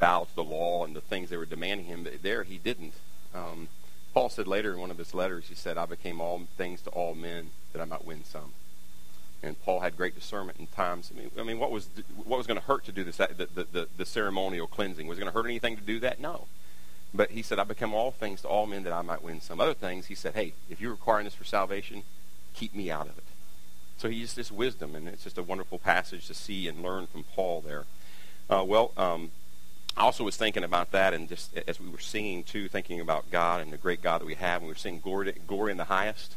to the law and the things they were demanding him. But there, he didn't. Um, Paul said later in one of his letters, he said, I became all things to all men that I might win some. And Paul had great discernment in times. I mean, I mean what was what was going to hurt to do this, the, the, the, the ceremonial cleansing? Was it going to hurt anything to do that? No. But he said, I become all things to all men that I might win some. Other things, he said, hey, if you're requiring this for salvation, keep me out of it. So he just this wisdom, and it's just a wonderful passage to see and learn from Paul there. Uh, well, um, I also was thinking about that, and just as we were singing too, thinking about God and the great God that we have, and we were singing glory, glory in the highest.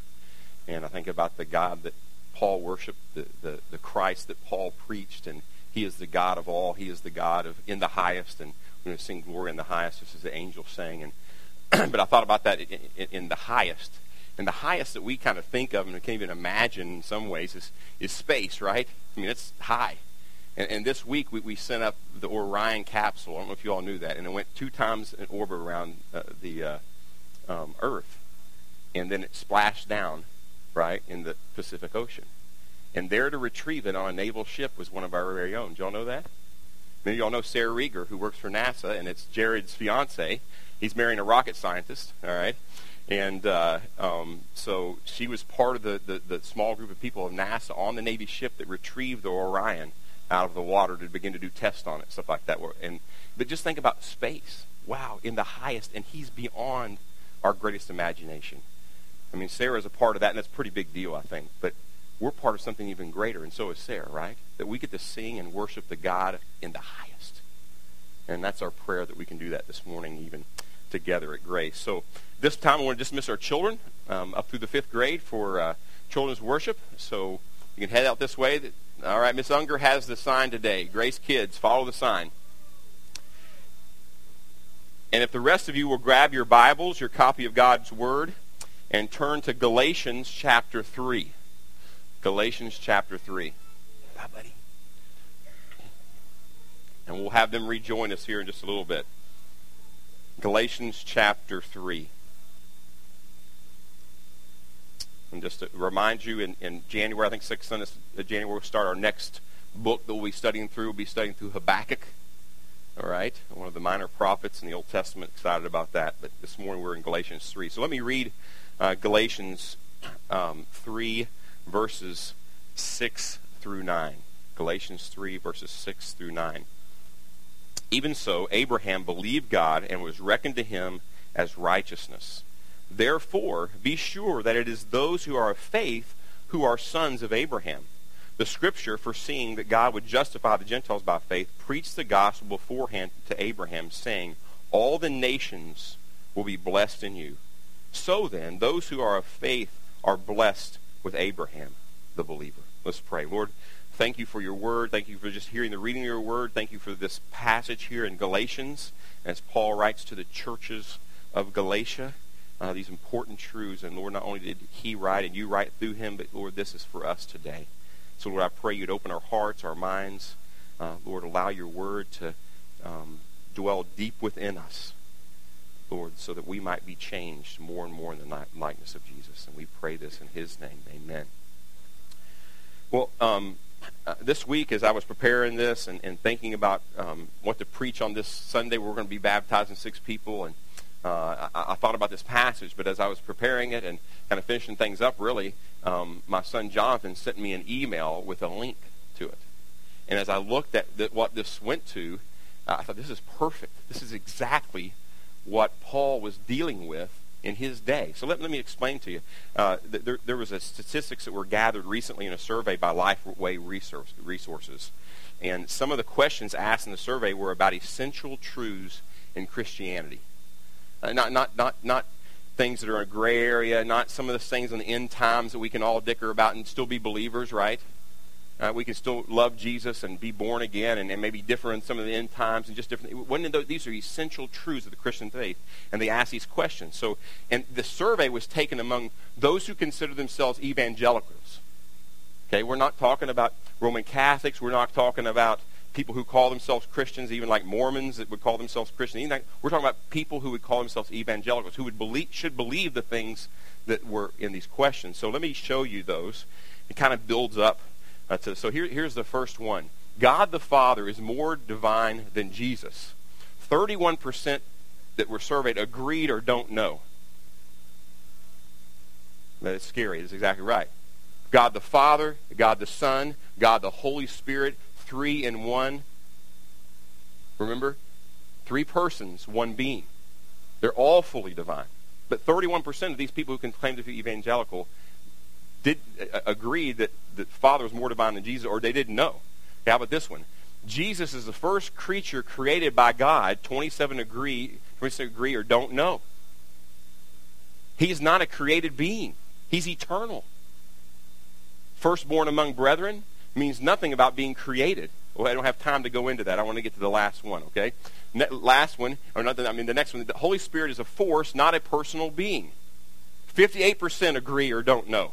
And I think about the God that Paul worshiped, the, the, the Christ that Paul preached, and he is the God of all. He is the God of in the highest, and we're going to sing glory in the highest, just as the angel sang. And but I thought about that in, in, in the highest, and the highest that we kind of think of and we can't even imagine in some ways is is space, right? I mean, it's high. And, and this week we, we sent up the Orion capsule. I don't know if you all knew that, and it went two times in orbit around uh, the uh, um, Earth, and then it splashed down, right, in the Pacific Ocean. And there to retrieve it on a naval ship was one of our very own. Do y'all know that? Many of y'all know Sarah Rieger, who works for NASA, and it's Jared's fiance. He's marrying a rocket scientist, all right? And uh, um, so she was part of the, the, the, small group of people of NASA on the Navy ship that retrieved the Orion out of the water to begin to do tests on it, stuff like that. And but just think about space. Wow, in the highest, and he's beyond our greatest imagination. I mean, Sarah is a part of that, and that's a pretty big deal, I think. But we're part of something even greater, and so is Sarah, right? That we get to sing and worship the God in the highest. And that's our prayer that we can do that this morning, even together at Grace. So this time, I want to dismiss our children um, up through the fifth grade for uh, children's worship. So you can head out this way. All right, Miss Unger has the sign today. Grace Kids, follow the sign. And if the rest of you will grab your Bibles, your copy of God's Word, and turn to Galatians chapter 3. Galatians chapter 3. Bye, buddy. And we'll have them rejoin us here in just a little bit. Galatians chapter 3. And just to remind you, in, in January, I think 6th Sunday of January, we'll start our next book that we'll be studying through. We'll be studying through Habakkuk. All right? One of the minor prophets in the Old Testament. Excited about that. But this morning we're in Galatians 3. So let me read uh, Galatians um, 3, verses 6 through 9. Galatians 3, verses 6 through 9. Even so, Abraham believed God and was reckoned to him as righteousness. Therefore, be sure that it is those who are of faith who are sons of Abraham. The scripture, foreseeing that God would justify the Gentiles by faith, preached the gospel beforehand to Abraham, saying, All the nations will be blessed in you. So then, those who are of faith are blessed with Abraham, the believer. Let's pray. Lord, thank you for your word. Thank you for just hearing the reading of your word. Thank you for this passage here in Galatians, as Paul writes to the churches of Galatia uh, these important truths. And Lord, not only did he write and you write through him, but Lord, this is for us today. So Lord, I pray you'd open our hearts, our minds. Uh, Lord, allow your word to um, dwell deep within us. Lord, so that we might be changed more and more in the likeness of Jesus. And we pray this in his name. Amen. Well, um, uh, this week, as I was preparing this and, and thinking about um, what to preach on this Sunday, we're going to be baptizing six people. And uh, I, I, thought about this passage, but as I was preparing it and kind of finishing things up, really, um, my son Jonathan sent me an email with a link to it. And as I looked at the, what this went to, uh, I thought, this is perfect. This is exactly what Paul was dealing with in his day. So let, let me explain to you. Uh, there, there was a statistics that were gathered recently in a survey by Lifeway resource, Resources. And some of the questions asked in the survey were about essential truths in Christianity. Uh, not, not, not, not things that are in a gray area, not some of the things on the end times that we can all dicker about and still be believers, right? Uh, we can still love Jesus and be born again and, and maybe differ in some of the end times and just different. One those, these are essential truths of the Christian faith. And they ask these questions. So, and the survey was taken among those who consider themselves evangelicals. Okay, we're not talking about Roman Catholics. We're not talking about people who call themselves Christians, even like Mormons that would call themselves Christians. We're talking about people who would call themselves evangelicals, who would believe, should believe the things that were in these questions. So let me show you those. It kind of builds up. Uh, to, so here, here's the first one. God the Father is more divine than Jesus. 31% that were surveyed agreed or don't know. That's scary. That's exactly right. God the Father, God the Son, God the Holy Spirit, three in one. Remember? Three persons, one being. They're all fully divine. But 31% of these people who can claim to be evangelical did uh, agree that the Father was more divine than Jesus, or they didn't know. How about this one? Jesus is the first creature created by God. 27 agree, 27 agree or don't know. He's not a created being. He's eternal. Firstborn among brethren means nothing about being created. Well, I don't have time to go into that. I want to get to the last one, okay? Ne- last one, or not the, I mean the next one. The Holy Spirit is a force, not a personal being. 58% agree or don't know.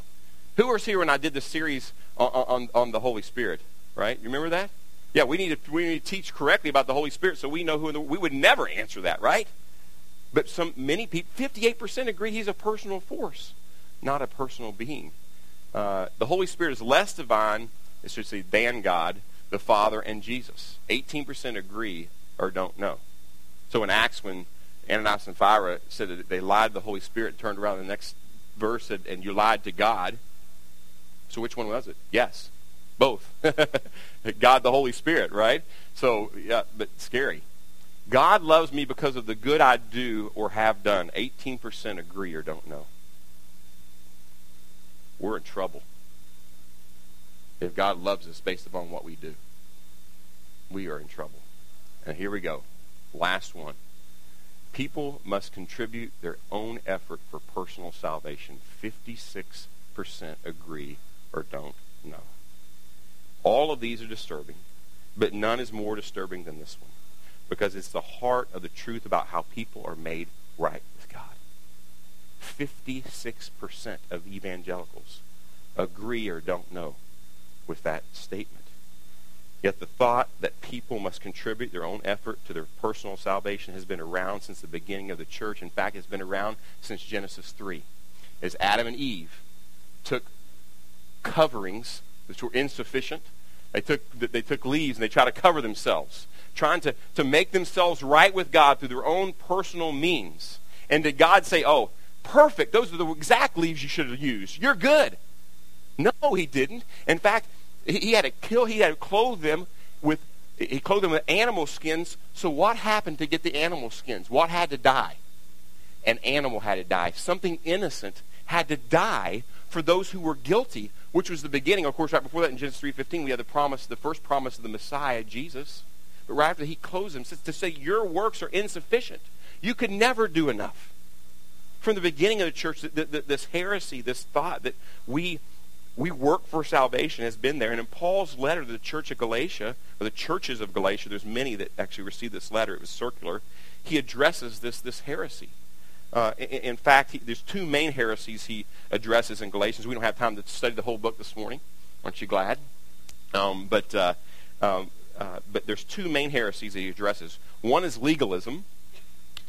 Who was here when I did the series on, on, on the Holy Spirit, right? You remember that? Yeah, we need to we need to teach correctly about the Holy Spirit so we know who. The, we would never answer that, right? But some many people, 58% agree he's a personal force, not a personal being. Uh, the Holy Spirit is less divine, it should say, than God, the Father, and Jesus. 18% agree or don't know. So in Acts, when Ananias and Sapphira said that they lied to the Holy Spirit, turned around the next verse said, and you lied to God. So which one was it? Yes. Both. God the Holy Spirit, right? So, yeah, but scary. God loves me because of the good I do or have done. 18% agree or don't know. We're in trouble if God loves us based upon what we do. We are in trouble. And here we go. Last one. People must contribute their own effort for personal salvation. 56% agree or don't know. All of these are disturbing, but none is more disturbing than this one because it's the heart of the truth about how people are made right with God. 56% of evangelicals agree or don't know with that statement. Yet the thought that people must contribute their own effort to their personal salvation has been around since the beginning of the church. In fact, it's been around since Genesis 3. As Adam and Eve took coverings which were insufficient they took, they took leaves and they tried to cover themselves, trying to, to make themselves right with God through their own personal means. And did God say, oh, perfect, those are the exact leaves you should have used. You're good. No, he didn't. In fact, he had to kill, he had to clothe them with, he clothed them with animal skins. So what happened to get the animal skins? What had to die? An animal had to die. Something innocent had to die for those who were guilty which was the beginning. Of course, right before that in Genesis 3.15, we had the promise, the first promise of the Messiah, Jesus. But right after he closed him, to say your works are insufficient. You could never do enough. From the beginning of the church, this heresy, this thought that we we work for salvation has been there. And in Paul's letter to the church of Galatia, or the churches of Galatia, there's many that actually received this letter. It was circular. He addresses this this heresy. Uh, in, in, fact, he, there's two main heresies he addresses in Galatians. We don't have time to study the whole book this morning. Aren't you glad? Um, but uh, um, uh, but there's two main heresies that he addresses. One is legalism,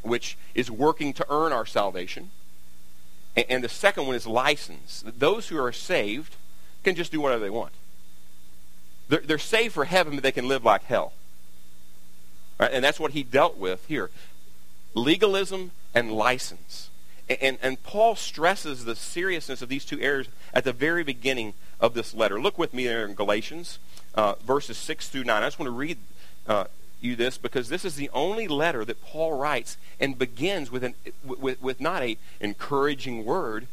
which is working to earn our salvation, and, and the second one is license. Those who are saved can just do whatever they want. They're, they're saved for heaven, but they can live like hell. Right? And that's what he dealt with here legalism and license. And, and, Paul stresses the seriousness of these two errors at the very beginning of this letter. Look with me there in Galatians, uh, verses 6 through 9. I just want to read uh, you this because this is the only letter that Paul writes and begins with, an, with, with not a encouraging word,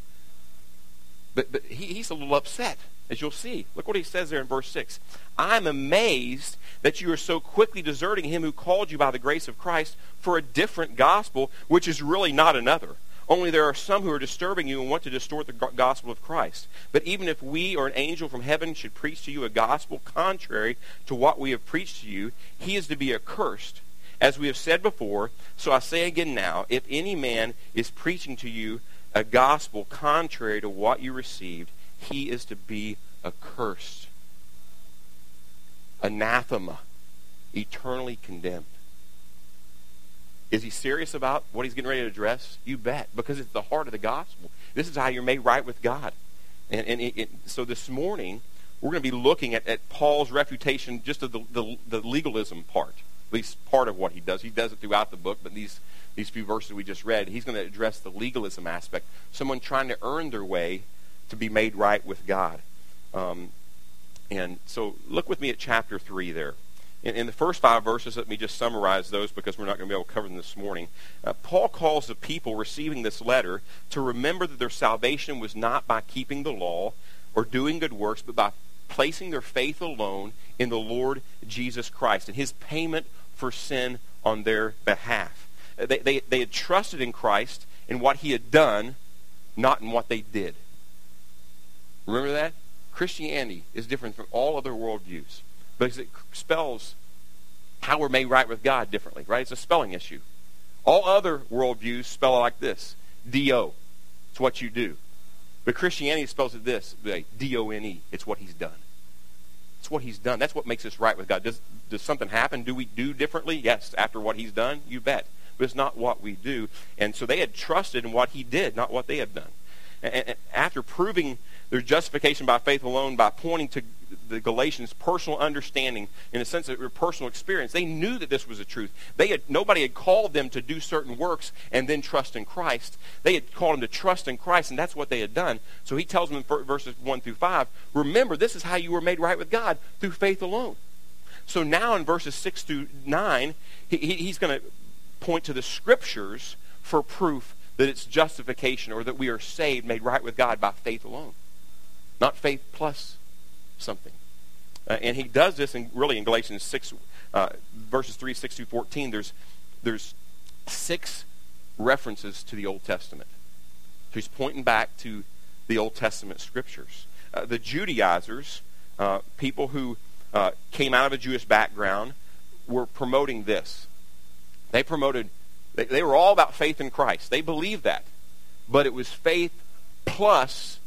but, but he, he's a little upset as you'll see. Look what he says there in verse 6. I'm amazed that you are so quickly deserting him who called you by the grace of Christ for a different gospel, which is really not another. Only there are some who are disturbing you and want to distort the gospel of Christ. But even if we or an angel from heaven should preach to you a gospel contrary to what we have preached to you, he is to be accursed. As we have said before, so I say again now, if any man is preaching to you a gospel contrary to what you received, he is to be accursed, anathema, eternally condemned. Is he serious about what he's getting ready to address? You bet, because it's the heart of the gospel. This is how you're made right with God. And, and it, it, so this morning, we're going to be looking at, at Paul's refutation just of the, the, the legalism part. At least part of what he does. He does it throughout the book, but these, these few verses we just read, he's going to address the legalism aspect. Someone trying to earn their way to be made right with God. Um, and so look with me at chapter 3 there. In, in, the first five verses, let me just summarize those because we're not going to be able to cover them this morning. Uh, Paul calls the people receiving this letter to remember that their salvation was not by keeping the law or doing good works, but by placing their faith alone in the Lord Jesus Christ and his payment for sin on their behalf. They, they, they had trusted in Christ in what he had done, not in what they did. Remember that? Christianity is different from all other worldviews because it spells how we're made right with God differently, right? It's a spelling issue. All other worldviews spell it like this D-O. It's what you do. But Christianity spells it this D-O-N-E. It's what he's done. It's what he's done. That's what makes us right with God. Does, does something happen? Do we do differently? Yes, after what he's done? You bet. But it's not what we do. And so they had trusted in what he did, not what they had done. And after proving their justification by faith alone, by pointing to the Galatians' personal understanding, in a sense of their personal experience, they knew that this was the truth. They had, nobody had called them to do certain works and then trust in Christ. They had called them to trust in Christ, and that's what they had done. So he tells them in verses 1 through 5, remember, this is how you were made right with God, through faith alone. So now in verses 6 through 9, he, he's going to point to the scriptures for proof that it's justification or that we are saved, made right with God by faith alone, not faith plus something. Uh, and he does this in, really in Galatians 6, uh, verses 3, 6 through 14. There's, there's six references to the Old Testament. So he's pointing back to the Old Testament scriptures. Uh, the Judaizers, uh, people who uh, came out of a Jewish background, were promoting this. They promoted they, they were all about faith in Christ. They believed that. But it was faith plus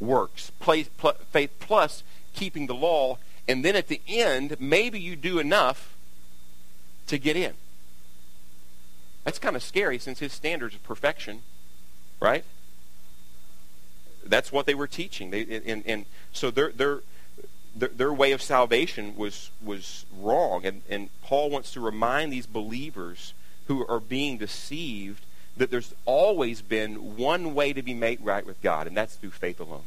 works, faith plus keeping the law. And then at the end, maybe you do enough to get in. That's kind of scary since his standards of perfection, right? That's what they were teaching. They, and, and so their, their, their, their way of salvation was, was wrong. And, and Paul wants to remind these believers who are being deceived that there's always been one way to be made right with God, and that's through faith alone.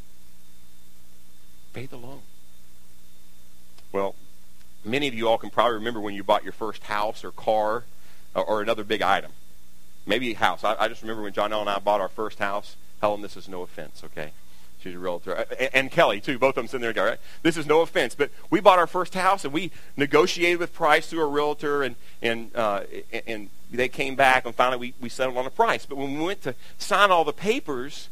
Faith alone. Well, many of you all can probably remember when you bought your first house or car or, or another big item. Maybe a house. I, I just remember when John and I bought our first house. Helen, this is no offense, okay? A realtor. And, and Kelly, too. Both of them sitting there go, right? This is no offense. But we bought our first house, and we negotiated with price through a realtor, and, and, uh, and they came back, and finally we, we settled on a price. But when we went to sign all the papers,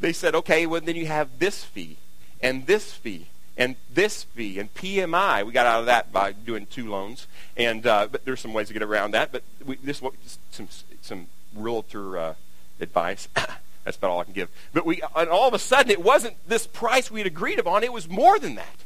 they said, okay, well, then you have this fee, and this fee, and this fee, and PMI. We got out of that by doing two loans. And, uh, but there's some ways to get around that. But we, this is some, some realtor uh, advice. That's about all I can give. But we, and all of a sudden, it wasn't this price we had agreed upon. It was more than that.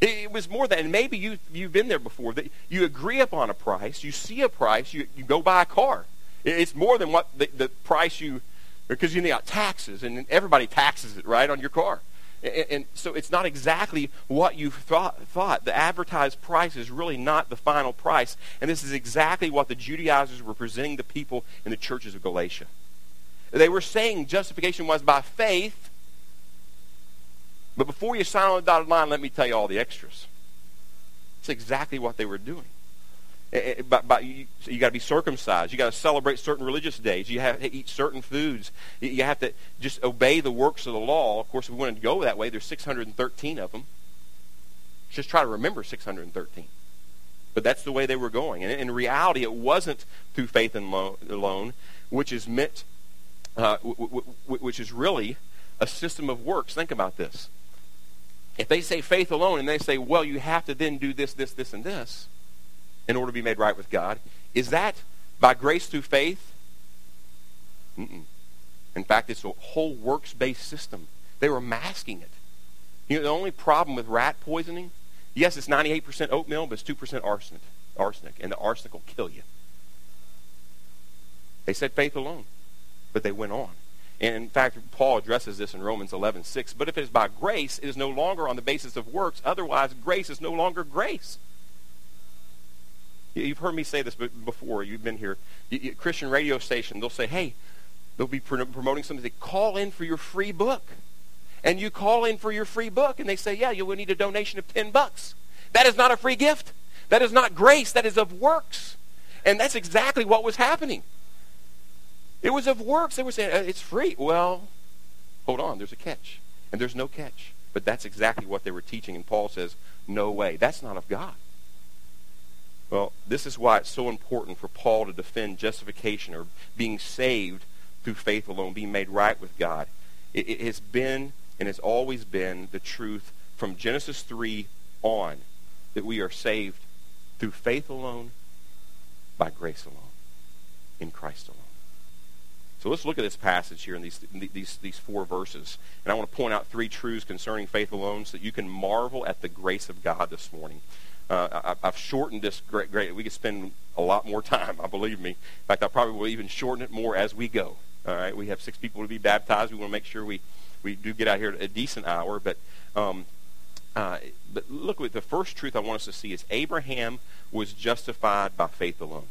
It, it was more than, and maybe you, you've been there before, that you agree upon a price, you see a price, you, you go buy a car. It, it's more than what the, the price you, because you got taxes, and everybody taxes it, right, on your car. And, and, so it's not exactly what you thought, thought. The advertised price is really not the final price. And this is exactly what the Judaizers were presenting the people in the churches of Galatia. They were saying justification was by faith. But before you sign on the dotted line, let me tell you all the extras. It's exactly what they were doing. Eh, eh, but, but you, you got to be circumcised. You got to celebrate certain religious days. You have to eat certain foods. You have to just obey the works of the law. Of course, if we wanted to go that way, there's 613 of them. Just try to remember 613. But that's the way they were going. And in reality, it wasn't through faith alone, which is meant uh, w- w- which is really a system of works. Think about this. If they say faith alone and they say, well, you have to then do this, this, this, and this in order to be made right with God, is that by grace through faith? Mm-mm. In fact, it's a whole works based system. They were masking it. You know, the only problem with rat poisoning, yes, it's 98% oatmeal, but it's 2% arsenic, arsenic, and the arsenic will kill you. They said faith alone but they went on. And in fact, Paul addresses this in Romans 11, 6. But if it is by grace, it is no longer on the basis of works. Otherwise, grace is no longer grace. You've heard me say this before. You've been here. Christian radio station, they'll say, hey, they'll be promoting something. They call in for your free book. And you call in for your free book, and they say, yeah, you will need a donation of 10 bucks. That is not a free gift. That is not grace. That is of works. And that's exactly what was happening. It was of works. They were saying, uh, it's free. Well, hold on. There's a catch. And there's no catch. But that's exactly what they were teaching. And Paul says, no way. That's not of God. Well, this is why it's so important for Paul to defend justification or being saved through faith alone, being made right with God. It, it has been and has always been the truth from Genesis 3 on that we are saved through faith alone, by grace alone, in Christ alone. So let's look at this passage here in these, these, these four verses. And I want to point out three truths concerning faith alone so that you can marvel at the grace of God this morning. Uh, I, have shortened this great, great. We could spend a lot more time, I believe me. In fact, I probably will even shorten it more as we go. All right, we have six people to be baptized. We want to make sure we, we do get out here at a decent hour. But, um, uh, but look, at the first truth I want us to see is Abraham was justified by faith alone.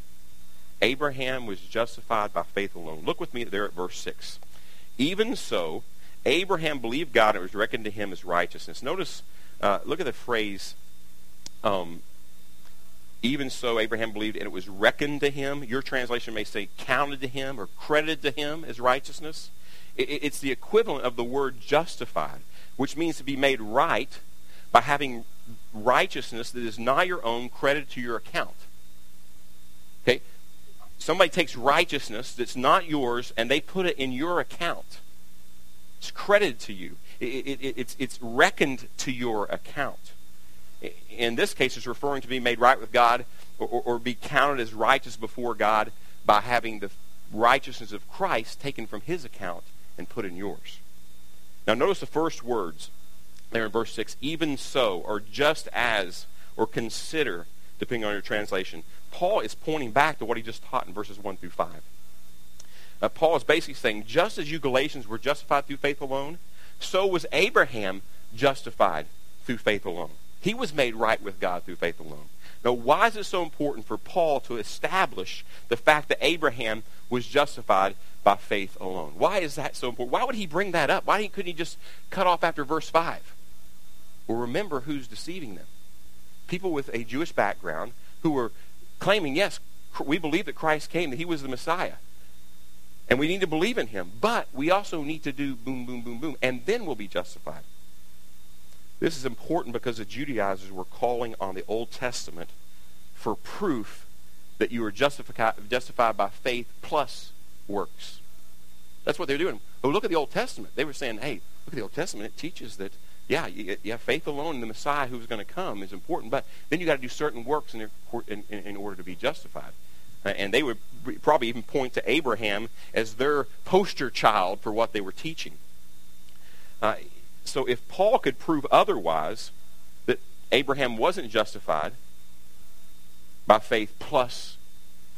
Abraham was justified by faith alone. Look with me there at verse 6. Even so, Abraham believed God and it was reckoned to him as righteousness. Notice, uh, look at the phrase, um, even so, Abraham believed and it was reckoned to him. Your translation may say counted to him or credited to him as righteousness. It, it's the equivalent of the word justified, which means to be made right by having righteousness that is not your own credited to your account. Okay? Somebody takes righteousness that's not yours and they put it in your account. It's credited to you. It, it, it, it's, it's reckoned to your account. In this case, it's referring to being made right with God or, or, or be counted as righteous before God by having the righteousness of Christ taken from his account and put in yours. Now, notice the first words there in verse 6 even so, or just as, or consider, depending on your translation. Paul is pointing back to what he just taught in verses 1 through 5. Uh, Paul is basically saying, just as you Galatians were justified through faith alone, so was Abraham justified through faith alone. He was made right with God through faith alone. Now, why is it so important for Paul to establish the fact that Abraham was justified by faith alone? Why is that so important? Why would he bring that up? Why couldn't he just cut off after verse 5? Well, remember who's deceiving them. People with a Jewish background who were claiming, yes, we believe that Christ came, that he was the Messiah. And we need to believe in him. But we also need to do boom, boom, boom, boom, and then we'll be justified. This is important because the Judaizers were calling on the Old Testament for proof that you were justified, justified by faith plus works. That's what they're doing. Oh, look at the Old Testament. They were saying, hey, look at the Old Testament. It teaches that yeah, have faith alone in the Messiah who's going to come is important, but then you got to do certain works in, in, in order to be justified. Uh, and they would probably even point to Abraham as their poster child for what they were teaching. Uh, so if Paul could prove otherwise, that Abraham wasn't justified by faith plus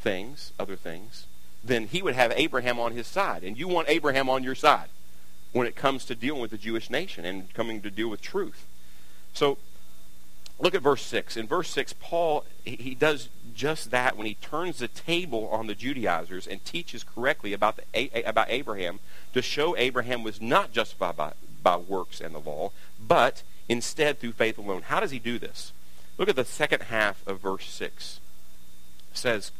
things, other things, then he would have Abraham on his side. And you want Abraham on your side when it comes to dealing with the Jewish nation and coming to deal with truth. So look at verse 6. In verse 6, Paul, he does just that when he turns the table on the Judaizers and teaches correctly about, the, about Abraham to show Abraham was not justified by, by works and the law, but instead through faith alone. How does he do this? Look at the second half of verse 6. It says,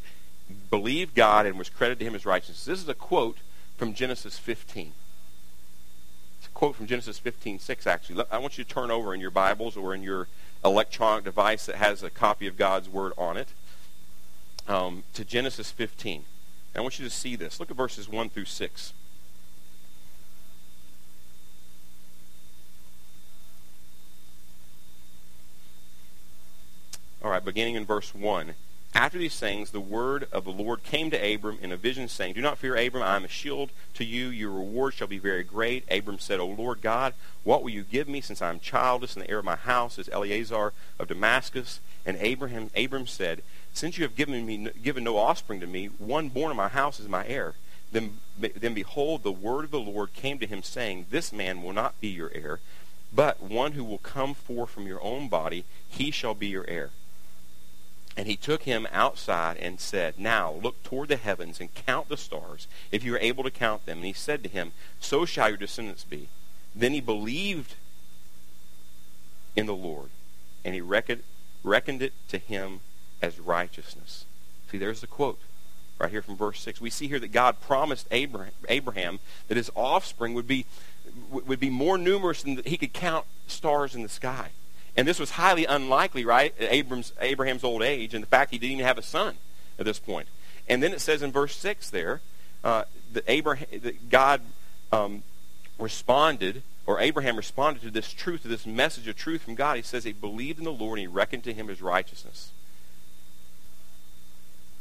believed God and was credited to him as righteousness. This is a quote from Genesis 15 quote from Genesis 15:6 actually. I want you to turn over in your Bibles or in your electronic device that has a copy of God's Word on it um, to Genesis 15. I want you to see this. Look at verses 1 through 6. All right, beginning in verse 1. After these things, the word of the Lord came to Abram in a vision, saying, Do not fear, Abram, I am a shield to you. Your reward shall be very great. Abram said, O Lord God, what will you give me, since I am childless, and the heir of my house is Eliezer of Damascus? And Abraham, Abram said, Since you have given me given no offspring to me, one born of my house is my heir. Then, then behold, the word of the Lord came to him, saying, This man will not be your heir, but one who will come forth from your own body, he shall be your heir. And he took him outside and said, Now look toward the heavens and count the stars, if you are able to count them. And he said to him, So shall your descendants be. Then he believed in the Lord, and he reckoned, reckoned it to him as righteousness. See, there's the quote right here from verse 6. We see here that God promised Abraham, Abraham that his offspring would be, would be more numerous than he could count stars in the sky. And this was highly unlikely, right, at Abraham's, Abraham's old age, and the fact he didn't even have a son at this point. And then it says in verse 6 there uh, that, Abraham, that God um, responded, or Abraham responded to this truth, to this message of truth from God. He says he believed in the Lord and he reckoned to him as righteousness.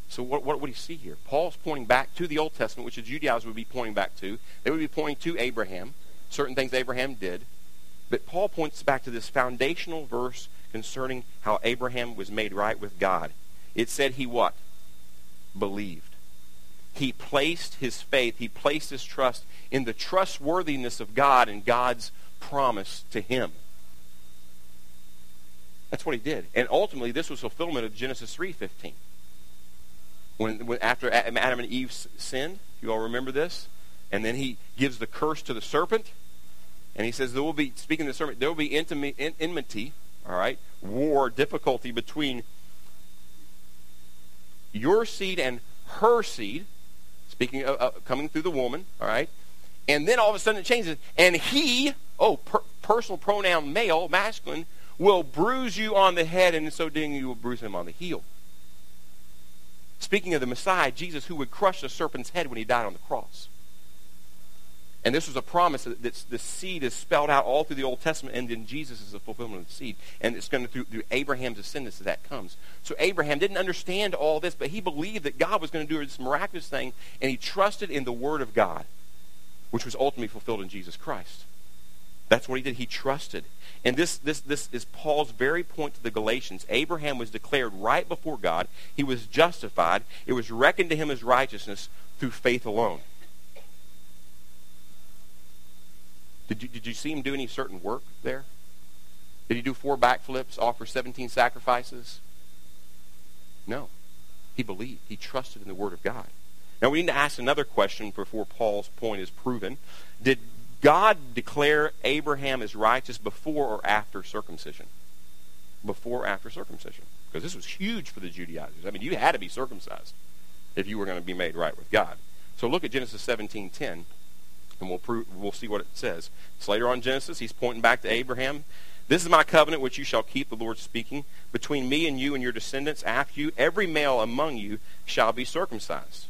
So what, what would he see here? Paul's pointing back to the Old Testament, which the Judaizers would be pointing back to. They would be pointing to Abraham, certain things Abraham did. But Paul points back to this foundational verse concerning how Abraham was made right with God. It said he what? Believed. He placed his faith, he placed his trust in the trustworthiness of God and God's promise to him. That's what he did. And ultimately, this was fulfillment of Genesis 3.15. When, when, after Adam and Eve sinned, you all remember this? And then he gives the curse to the serpent. And he says there will be, speaking of the serpent, there will be enmity, all right, war, difficulty between your seed and her seed, speaking of uh, coming through the woman, all right? And then all of a sudden it changes. And he, oh, per, personal pronoun male, masculine, will bruise you on the head, and in so doing you will bruise him on the heel. Speaking of the Messiah, Jesus, who would crush the serpent's head when he died on the cross. And this was a promise that the seed is spelled out all through the Old Testament, and then Jesus is the fulfillment of the seed. And it's going to through, through Abraham's descendants that that comes. So Abraham didn't understand all this, but he believed that God was going to do this miraculous thing, and he trusted in the Word of God, which was ultimately fulfilled in Jesus Christ. That's what he did. He trusted. And this, this, this is Paul's very point to the Galatians. Abraham was declared right before God. He was justified. It was reckoned to him as righteousness through faith alone. Did you, did you see him do any certain work there? Did he do four backflips, offer 17 sacrifices? No. He believed. He trusted in the Word of God. Now, we need to ask another question before Paul's point is proven. Did God declare Abraham as righteous before or after circumcision? Before or after circumcision? Because this was huge for the Judaizers. I mean, you had to be circumcised if you were going to be made right with God. So look at Genesis 17:10, and we'll prove, we'll see what it says. Later on Genesis. He's pointing back to Abraham. This is my covenant which you shall keep, the Lord speaking, between me and you and your descendants after you. Every male among you shall be circumcised.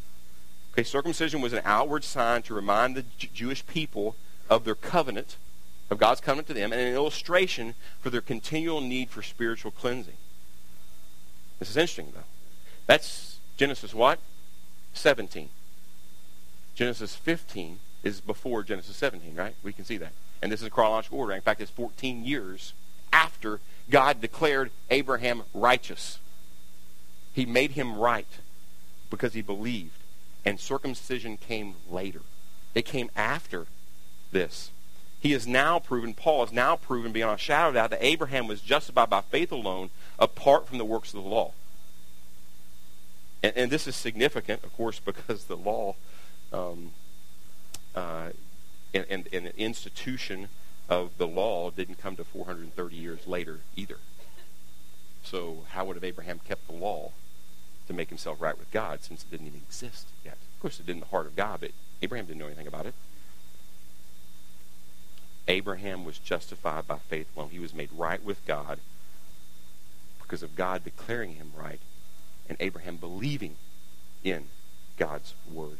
Okay, circumcision was an outward sign to remind the J- Jewish people of their covenant, of God's covenant to them, and an illustration for their continual need for spiritual cleansing. This is interesting, though. That's Genesis what? 17. Genesis 15 is before Genesis 17, right? We can see that. And this is a chronological order. In fact, it's 14 years after God declared Abraham righteous. He made him right because he believed. And circumcision came later. It came after this. He has now proven, Paul has now proven beyond a shadow of doubt, that Abraham was justified by faith alone, apart from the works of the law. And, and this is significant, of course, because the law um, uh, and, and, and the institution of the law didn't come to 430 years later either. So how would have Abraham kept the law to make himself right with God since it didn't even exist yet? Of course, it did in the heart of God, but Abraham didn't know anything about it. Abraham was justified by faith alone. He was made right with God because of God declaring him right and Abraham believing in God's word.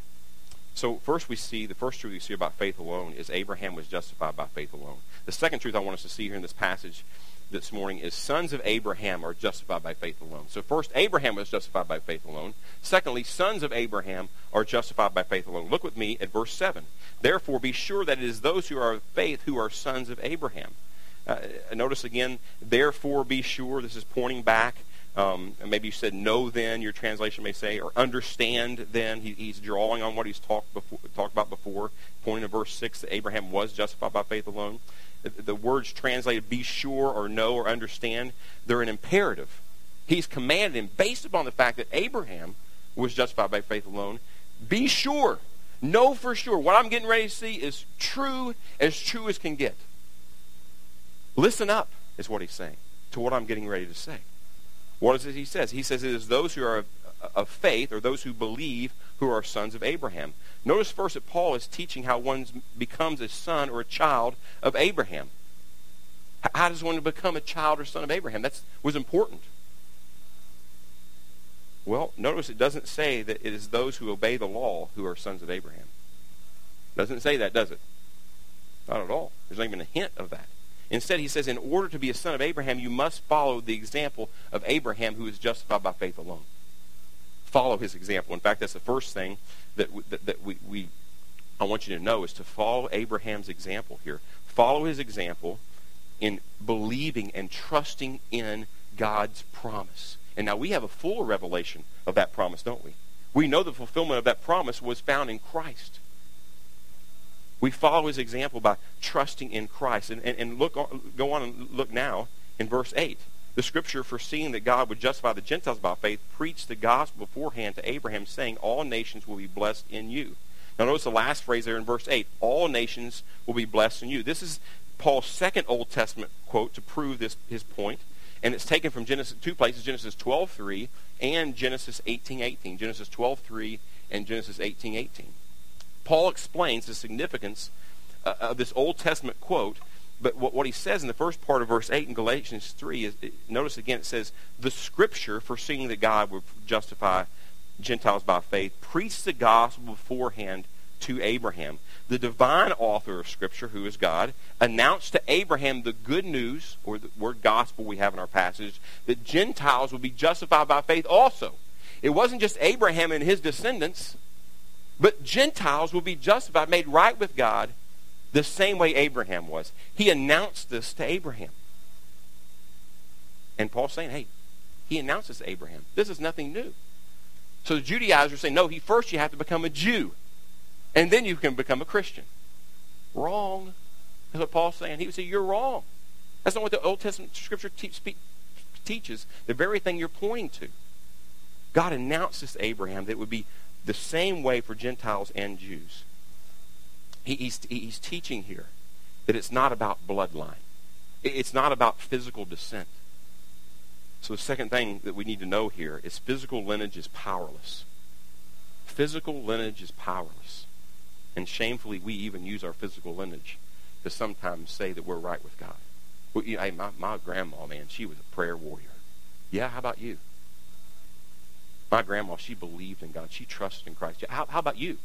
So first we see, the first truth we see about faith alone is Abraham was justified by faith alone. The second truth I want us to see here in this passage this morning is sons of Abraham are justified by faith alone. So first, Abraham was justified by faith alone. Secondly, sons of Abraham are justified by faith alone. Look with me at verse 7. Therefore, be sure that it is those who are of faith who are sons of Abraham. Uh, notice again, therefore be sure. This is pointing back. Um, maybe you said know then, your translation may say, or understand then. He, he's drawing on what he's talked, before, talked about before, pointing to verse 6 that Abraham was justified by faith alone the words translated be sure or know or understand, they're an imperative. He's commanded him, based upon the fact that Abraham was justified by faith alone, be sure, know for sure, what I'm getting ready to see is true, as true as can get. Listen up, is what he's saying, to what I'm getting ready to say. What is it he says? He says it is those who are of, of faith, or those who believe, who are sons of Abraham. Notice first that Paul is teaching how one becomes a son or a child of Abraham. How does one become a child or son of Abraham? That was important. Well, notice it doesn't say that it is those who obey the law who are sons of Abraham. Doesn't say that, does it? Not at all. There's not even a hint of that. Instead, he says, in order to be a son of Abraham, you must follow the example of Abraham who is justified by faith alone. Follow his example. In fact, that's the first thing that, that, that we, we, I want you to know is to follow Abraham's example here. Follow his example in believing and trusting in God's promise. And now we have a full revelation of that promise, don't we? We know the fulfillment of that promise was found in Christ. We follow his example by trusting in Christ. And, and, and look, go on and look now in verse 8. The scripture, foreseeing that God would justify the Gentiles by faith, preached the gospel beforehand to Abraham, saying, All nations will be blessed in you. Now notice the last phrase there in verse 8. All nations will be blessed in you. This is Paul's second Old Testament quote to prove this his point, and it's taken from Genesis two places, Genesis 12:3 and Genesis 18:18. Genesis 12:3 and Genesis 18:18. Paul explains the significance uh, of this Old Testament quote, but what, what, he says in the first part of verse 8 in Galatians 3 is, notice again, it says, the scripture, foreseeing that God would justify Gentiles by faith, preached the gospel beforehand to Abraham. The divine author of Scripture, who is God, announced to Abraham the good news, or the word gospel we have in our passage, that Gentiles would be justified by faith also. It wasn't just Abraham and his descendants. But Gentiles will be justified, made right with God, the same way Abraham was. He announced this to Abraham. And Paul's saying, hey, he announced this to Abraham. This is nothing new. So the Judaizers say, no, he first you have to become a Jew. And then you can become a Christian. Wrong. That's what Paul's saying. He would say, you're wrong. That's not what the Old Testament scripture te- teaches. The very thing you're pointing to. God announced this to Abraham that it would be the same way for Gentiles and Jews. He, he's, he's teaching here that it's not about bloodline. It's not about physical descent. So the second thing that we need to know here is physical lineage is powerless. Physical lineage is powerless. And shamefully, we even use our physical lineage to sometimes say that we're right with God. Well, you know, hey, my, my grandma, man, she was a prayer warrior. Yeah, how about you? My grandma, she believed in God. She trusted in Christ. How, how about you?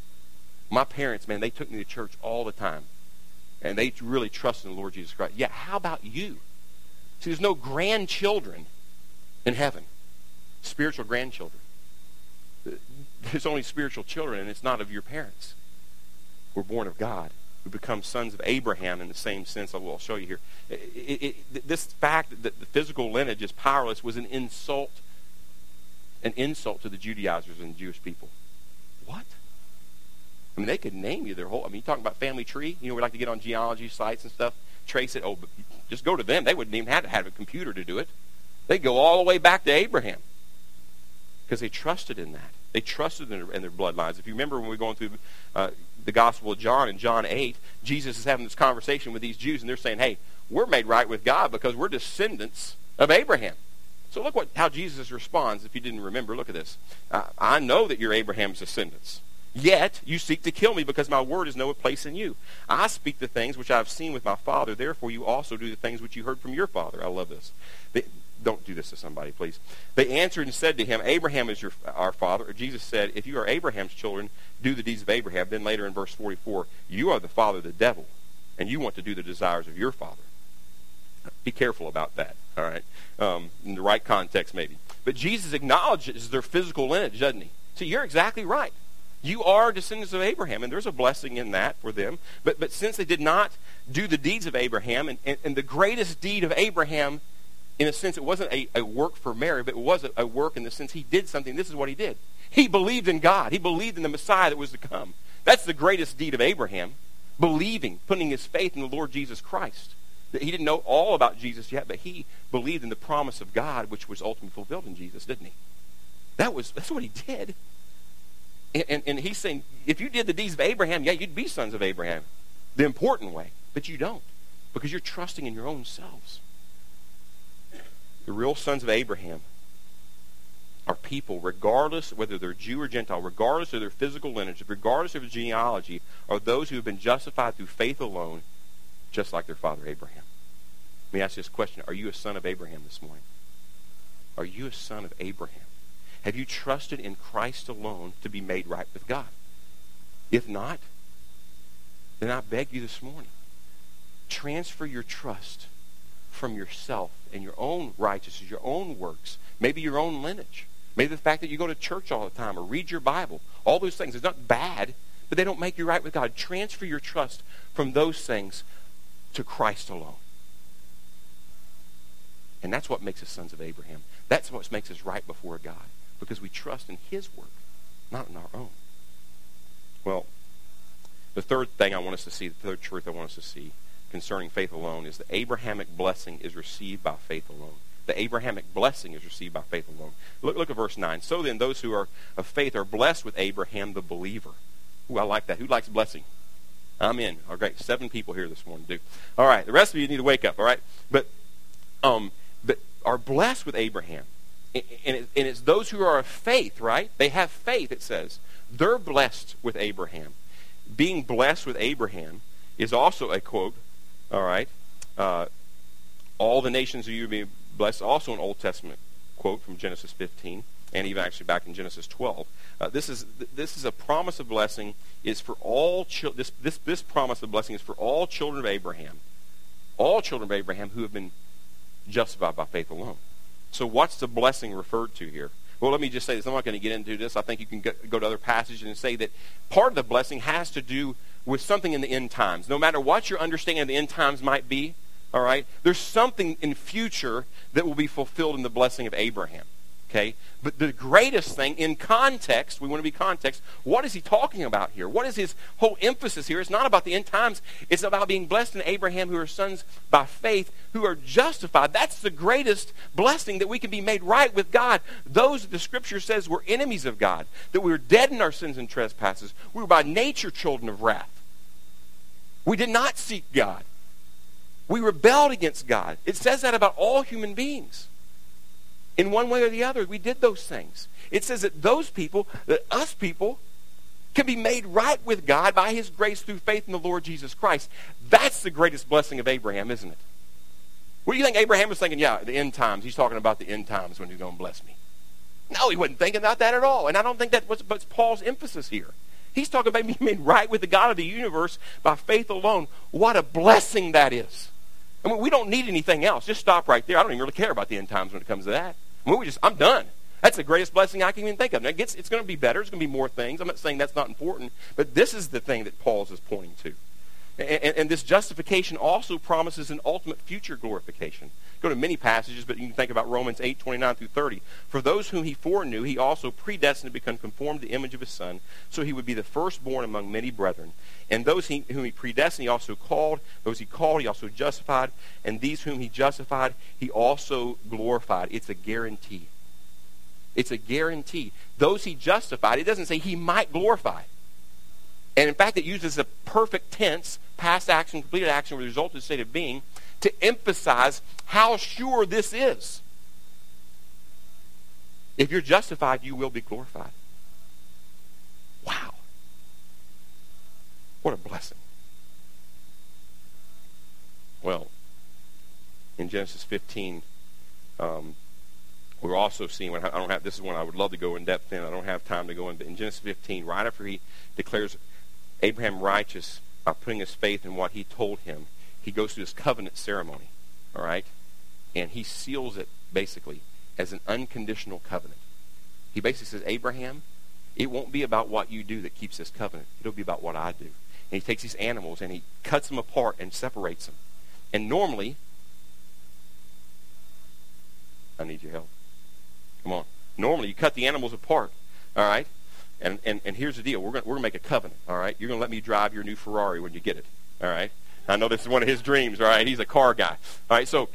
My parents, man, they took me to church all the time. And they really trusted in the Lord Jesus Christ. Yeah, how about you? See, there's no grandchildren in heaven, spiritual grandchildren. There's only spiritual children, and it's not of your parents. We're born of God. We become sons of Abraham in the same sense. I will show you here. It, it, it, this fact that the physical lineage is powerless was an insult an insult to the Judaizers and the Jewish people. What? I mean, they could name you their whole. I mean, you talking about family tree? You know, we like to get on genealogy sites and stuff, trace it. Oh, but just go to them. They wouldn't even have to have a computer to do it. They go all the way back to Abraham because they trusted in that. They trusted in their, in their bloodlines. If you remember when we were going through uh, the Gospel of John in John 8, Jesus is having this conversation with these Jews, and they're saying, hey, we're made right with God because we're descendants of Abraham. So look what, how Jesus responds. If you didn't remember, look at this. Uh, I know that you're Abraham's descendants. Yet you seek to kill me because my word is no place in you. I speak the things which I have seen with my father. Therefore, you also do the things which you heard from your father. I love this. They, don't do this to somebody, please. They answered and said to him, Abraham is your, our father. Jesus said, If you are Abraham's children, do the deeds of Abraham. Then later in verse 44, you are the father of the devil, and you want to do the desires of your father. Be careful about that, all right? Um, in the right context, maybe. But Jesus acknowledges their physical lineage, doesn't he? So you're exactly right. You are descendants of Abraham, and there's a blessing in that for them. But, but since they did not do the deeds of Abraham, and, and, and the greatest deed of Abraham, in a sense, it wasn't a, a work for Mary, but it was a, a work in the sense he did something. This is what he did. He believed in God. He believed in the Messiah that was to come. That's the greatest deed of Abraham, believing, putting his faith in the Lord Jesus Christ. He didn't know all about Jesus yet, but he believed in the promise of God, which was ultimately fulfilled in Jesus, didn't he? That was that's what he did. And, and, and he's saying, if you did the deeds of Abraham, yeah, you'd be sons of Abraham, the important way. But you don't, because you're trusting in your own selves. The real sons of Abraham are people, regardless whether they're Jew or Gentile, regardless of their physical lineage, regardless of their genealogy, are those who have been justified through faith alone, just like their father Abraham. Let me ask you this question Are you a son of Abraham this morning? Are you a son of Abraham? Have you trusted in Christ alone to be made right with God? If not, then I beg you this morning transfer your trust from yourself and your own righteousness, your own works, maybe your own lineage, maybe the fact that you go to church all the time or read your Bible. All those things. It's not bad, but they don't make you right with God. Transfer your trust from those things to Christ alone. And that's what makes us sons of Abraham. That's what makes us right before God because we trust in his work, not in our own. Well, the third thing I want us to see, the third truth I want us to see concerning faith alone is the Abrahamic blessing is received by faith alone. The Abrahamic blessing is received by faith alone. Look, look at verse 9. So then, those who are of faith are blessed with Abraham the believer. Ooh, I like that. Who likes blessing? I'm in. All right, seven people here this morning do. All right, the rest of you need to wake up. All right, but um, are blessed with Abraham and, it's those who are of faith, right? They have faith, it says. They're blessed with Abraham. Being blessed with Abraham is also a quote, all right? Uh, all the nations of you be blessed, also an Old Testament quote from Genesis 15, and even actually back in Genesis 12. Uh, this is this is a promise of blessing is for all children. This, this this promise of blessing is for all children of Abraham, all children of Abraham who have been justified by faith alone. So what's the blessing referred to here? Well, let me just say this. I'm not going to get into this. I think you can go to other passages and say that part of the blessing has to do with something in the end times. No matter what your understanding of the end times might be, all right, there's something in future that will be fulfilled in the blessing of Abraham. Okay? But the greatest thing in context, we want to be context, what is he talking about here? What is his whole emphasis here? It's not about the end times. It's about being blessed in Abraham who are sons by faith, who are justified. That's the greatest blessing that we can be made right with God. Those that the scripture says were enemies of God, that we were dead in our sins and trespasses. We were by nature children of wrath. We did not seek God. We rebelled against God. It says that about all human beings in one way or the other. We did those things. It says that those people, that us people, can be made right with God by His grace through faith in the Lord Jesus Christ. That's the greatest blessing of Abraham, isn't it? What do you think Abraham was thinking? Yeah, the end times. He's talking about the end times when he's going to bless me. No, he wasn't thinking about that at all. And I don't think that was but Paul's emphasis here. He's talking about being made right with the God of the universe by faith alone. What a blessing that is. I mean, we don't need anything else. Just stop right there. I don't even really care about the end times when it comes to that. We just, I'm done. That's the greatest blessing I can even think of. Now, it gets, it's going to be better. It's going to be more things. I'm not saying that's not important, but this is the thing that Paul's is pointing to. And, and, this justification also promises an ultimate future glorification. Go to many passages, but you can think about Romans 8, 29 through 30. For those whom he foreknew, he also predestined to become conformed to the image of his Son, so he would be the firstborn among many brethren. And those he, whom he predestined, he also called. Those he called, he also justified. And these whom he justified, he also glorified. It's a guarantee. It's a guarantee. Those he justified, it doesn't say he might glorify. And in fact, it uses a perfect tense, past action, completed action, with the result of the state of being, to emphasize how sure this is. If you're justified, you will be glorified. Wow. What a blessing. Well, in Genesis 15, um, we're also seeing when I don't have this is one I would love to go in depth in. I don't have time to go in, but in Genesis 15, right after he declares Abraham righteous by putting his faith in what he told him, he goes through this covenant ceremony, all right? And he seals it basically as an unconditional covenant. He basically says, Abraham, it won't be about what you do that keeps this covenant. It'll be about what I do. And he takes these animals and he cuts them apart and separates them. And normally, I need your help. Come on. Normally, you cut the animals apart, all right? And, and, and here's the deal. We're going we're gonna make a covenant, all right? You're going to let me drive your new Ferrari when you get it, all right? I know this is one of his dreams, right? He's a car guy. All right, so,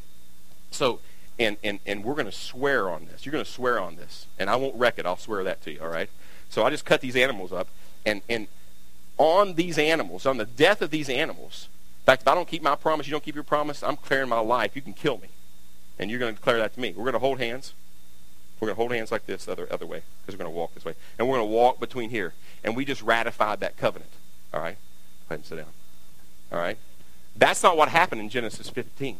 so, and, and, and we're going to swear on this. You're going to swear on this. And I won't wreck it. I'll swear that to you, all right? So I just cut these animals up. And, and on these animals, on the death of these animals, in fact, if I don't keep my promise, you don't keep your promise, I'm declaring my life. You can kill me. And you're going to declare that to me. We're going to hold hands. We're going to hold hands like this the other, other way because we're going to walk this way. And we're going to walk between here. And we just ratified that covenant. All right? Go ahead and sit down. All right? That's not what happened in Genesis 15.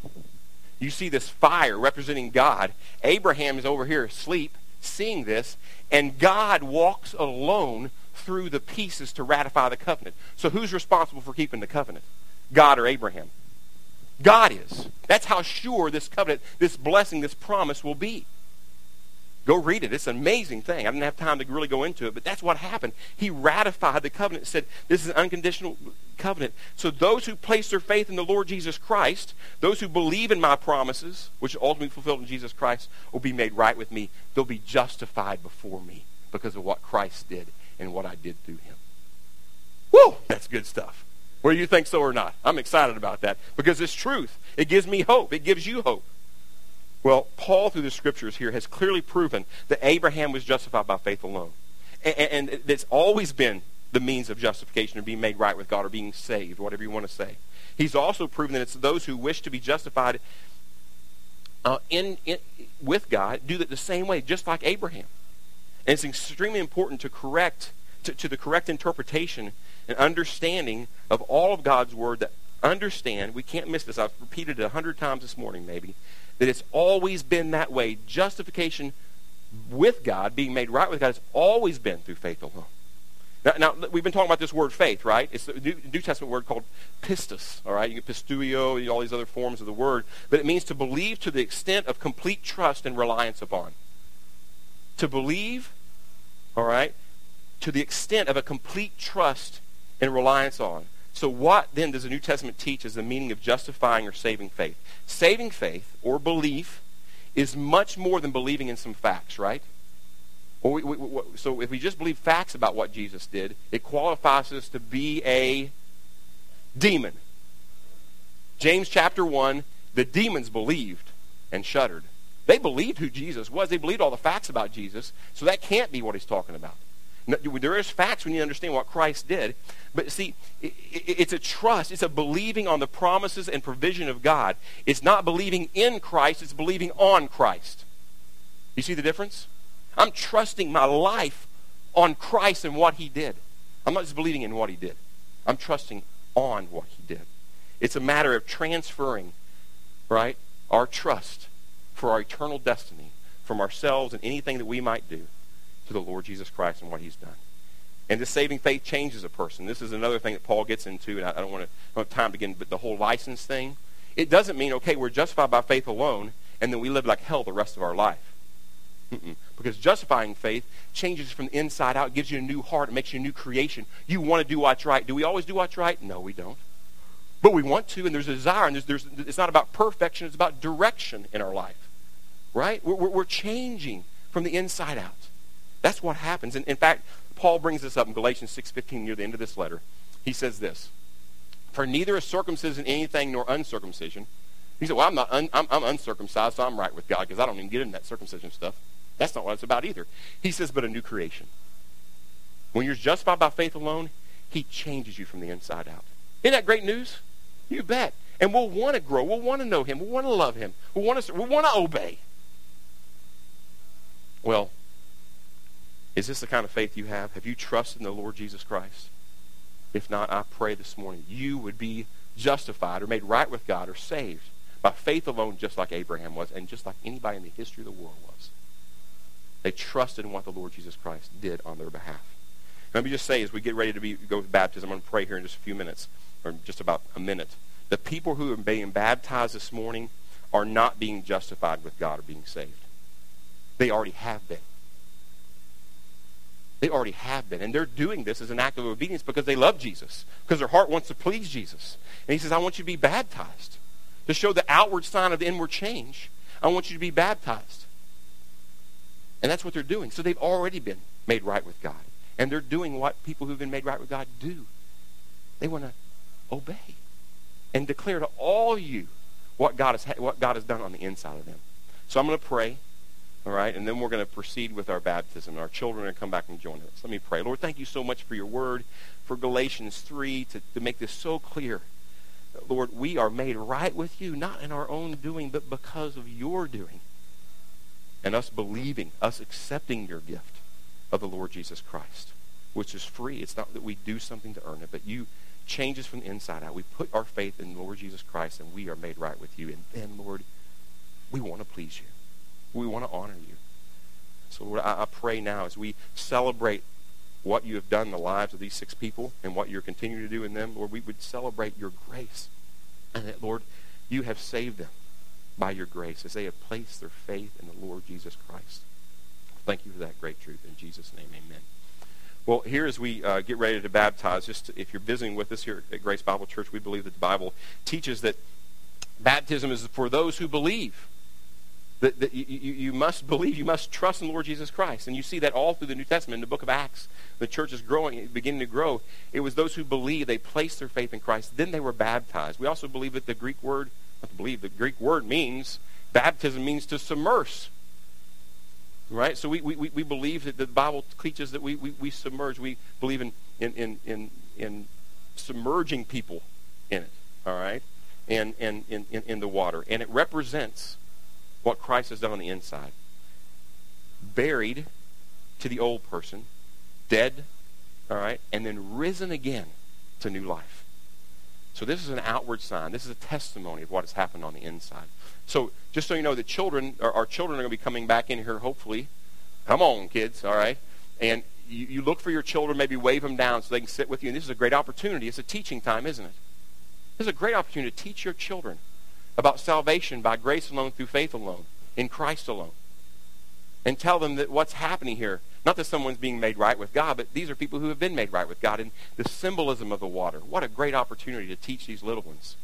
You see this fire representing God. Abraham is over here asleep, seeing this, and God walks alone through the pieces to ratify the covenant. So who's responsible for keeping the covenant? God or Abraham? God is. That's how sure this covenant, this blessing, this promise will be. Go read it. It's an amazing thing. I didn't have time to really go into it, but that's what happened. He ratified the covenant, said this is an unconditional covenant. So those who place their faith in the Lord Jesus Christ, those who believe in my promises, which are ultimately fulfilled in Jesus Christ, will be made right with me. They'll be justified before me because of what Christ did and what I did through him. Woo! That's good stuff. Whether you think so or not. I'm excited about that because it's truth. It gives me hope. It gives you hope. Well, Paul, through the scriptures here, has clearly proven that Abraham was justified by faith alone. And, it's always been the means of justification or being made right with God or being saved, whatever you want to say. He's also proven that it's those who wish to be justified uh, in, in, with God do it the same way, just like Abraham. And it's extremely important to correct, to, to the correct interpretation and understanding of all of God's Word that understand, we can't miss this, I've repeated it a hundred times this morning maybe, that it's always been that way. Justification with God, being made right with God, has always been through faith alone. Now, now, we've been talking about this word faith, right? It's the New, New Testament word called pistis, all right? You get pisteuo, all these other forms of the word. But it means to believe to the extent of complete trust and reliance upon. To believe, all right, to the extent of a complete trust and reliance on. So, what then does the New Testament teach as the meaning of justifying or saving faith? Saving faith or belief is much more than believing in some facts, right? We, we, we, so, if we just believe facts about what Jesus did, it qualifies us to be a demon. James chapter 1 the demons believed and shuddered. They believed who Jesus was, they believed all the facts about Jesus, so that can't be what he's talking about. There is facts when you understand what Christ did. But see, it's a trust. It's a believing on the promises and provision of God. It's not believing in Christ. It's believing on Christ. You see the difference? I'm trusting my life on Christ and what he did. I'm not just believing in what he did. I'm trusting on what he did. It's a matter of transferring, right, our trust for our eternal destiny from ourselves and anything that we might do to the Lord Jesus Christ and what he's done. And this saving faith changes a person. This is another thing that Paul gets into, and I, don't want to I don't have time to get into the whole license thing. It doesn't mean, okay, we're justified by faith alone, and then we live like hell the rest of our life. Mm-mm. Because justifying faith changes from the inside out. Gives you a new heart. It makes you a new creation. You want to do what's right. Do we always do what's right? No, we don't. But we want to, and there's a desire, and there's, there's, it's not about perfection. It's about direction in our life. Right? We're, we're changing from the inside out. That's what happens. And in fact, Paul brings this up in Galatians 6.15 near the end of this letter. He says this, For neither is circumcision anything nor uncircumcision. He said, well, I'm, not un, I'm, I'm uncircumcised, so I'm right with God because I don't even get into that circumcision stuff. That's not what it's about either. He says, but a new creation. When you're justified by faith alone, he changes you from the inside out. Isn't that great news? You bet. And we'll want to grow. We'll want to know him. We'll want to love him. We'll want to, we'll want to obey. Well, is this the kind of faith you have? Have you trusted in the Lord Jesus Christ? If not, I pray this morning you would be justified or made right with God or saved by faith alone, just like Abraham was, and just like anybody in the history of the world was. They trusted in what the Lord Jesus Christ did on their behalf. Let me just say, as we get ready to be, go to baptism, I'm going to pray here in just a few minutes, or just about a minute. The people who are being baptized this morning are not being justified with God or being saved. They already have been. They already have been. And they're doing this as an act of obedience because they love Jesus, because their heart wants to please Jesus. And he says, I want you to be baptized. To show the outward sign of the inward change, I want you to be baptized. And that's what they're doing. So they've already been made right with God. And they're doing what people who've been made right with God do. They want to obey. and declare to all you what God has, what God has done on the inside of them. So I'm going to pray, all right, and then we're going to proceed with our baptism. Our children are going to come back and join us. Let me pray. Lord, thank you so much for your word, for Galatians 3, to, to make this so clear. Lord, we are made right with you, not in our own doing, but because of your doing. And us believing, us accepting your gift of the Lord Jesus Christ, which is free. It's not that we do something to earn it, but you change us from the inside out. We put our faith in the Lord Jesus Christ, and we are made right with you. And then, Lord, we want to please you. We want to honor you. So, Lord, I, I pray now as we celebrate what you have done in the lives of these six people and what you're continuing to do in them, Lord, we would celebrate your grace. And that, Lord, you have saved them by your grace as they have placed their faith in the Lord Jesus Christ. Thank you for that great truth. In Jesus' name, amen. Well, here as we uh, get ready to baptize, just to, if you're visiting with us here at Grace Bible Church, we believe that the Bible teaches that baptism is for those who believe. That, that you, you, must believe, you must trust in the Lord Jesus Christ. And you see that all through the New Testament. In the book of Acts, the church is growing, beginning to grow. It was those who believed, they placed their faith in Christ, then they were baptized. We also believe that the Greek word, not to believe, the Greek word means, baptism means to submerge. Right? So we, we, we believe that the Bible teaches that we, we, we submerge. We believe in, in, in, in, in submerging people in it. All right? And, and in, in, in the water. And it represents what Christ has done on the inside. Buried to the old person, dead, all right, and then risen again to new life. So this is an outward sign. This is a testimony of what has happened on the inside. So just so you know, the children, our children are going to be coming back in here, hopefully. Come on, kids, all right? And you, you look for your children, maybe wave them down so they can sit with you. And this is a great opportunity. It's a teaching time, isn't it? This is a great opportunity to teach your children about salvation by grace alone, through faith alone, in Christ alone. And tell them that what's happening here, not that someone's being made right with God, but these are people who have been made right with God. And the symbolism of the water. What a great opportunity to teach these little ones.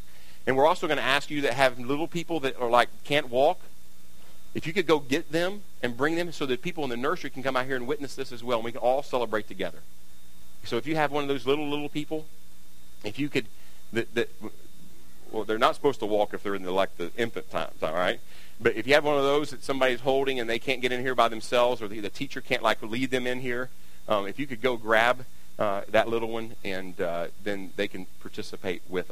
And we're also going to ask you that have little people that are like can't walk. If you could go get them and bring them so that people in the nursery can come out here and witness this as well, and we can all celebrate together. So if you have one of those little little people, if you could, that, that well, they're not supposed to walk if they're in the like the infant times, all right? But if you have one of those that somebody's holding and they can't get in here by themselves, or the, the teacher can't like lead them in here, um, if you could go grab uh, that little one, and uh, then they can participate with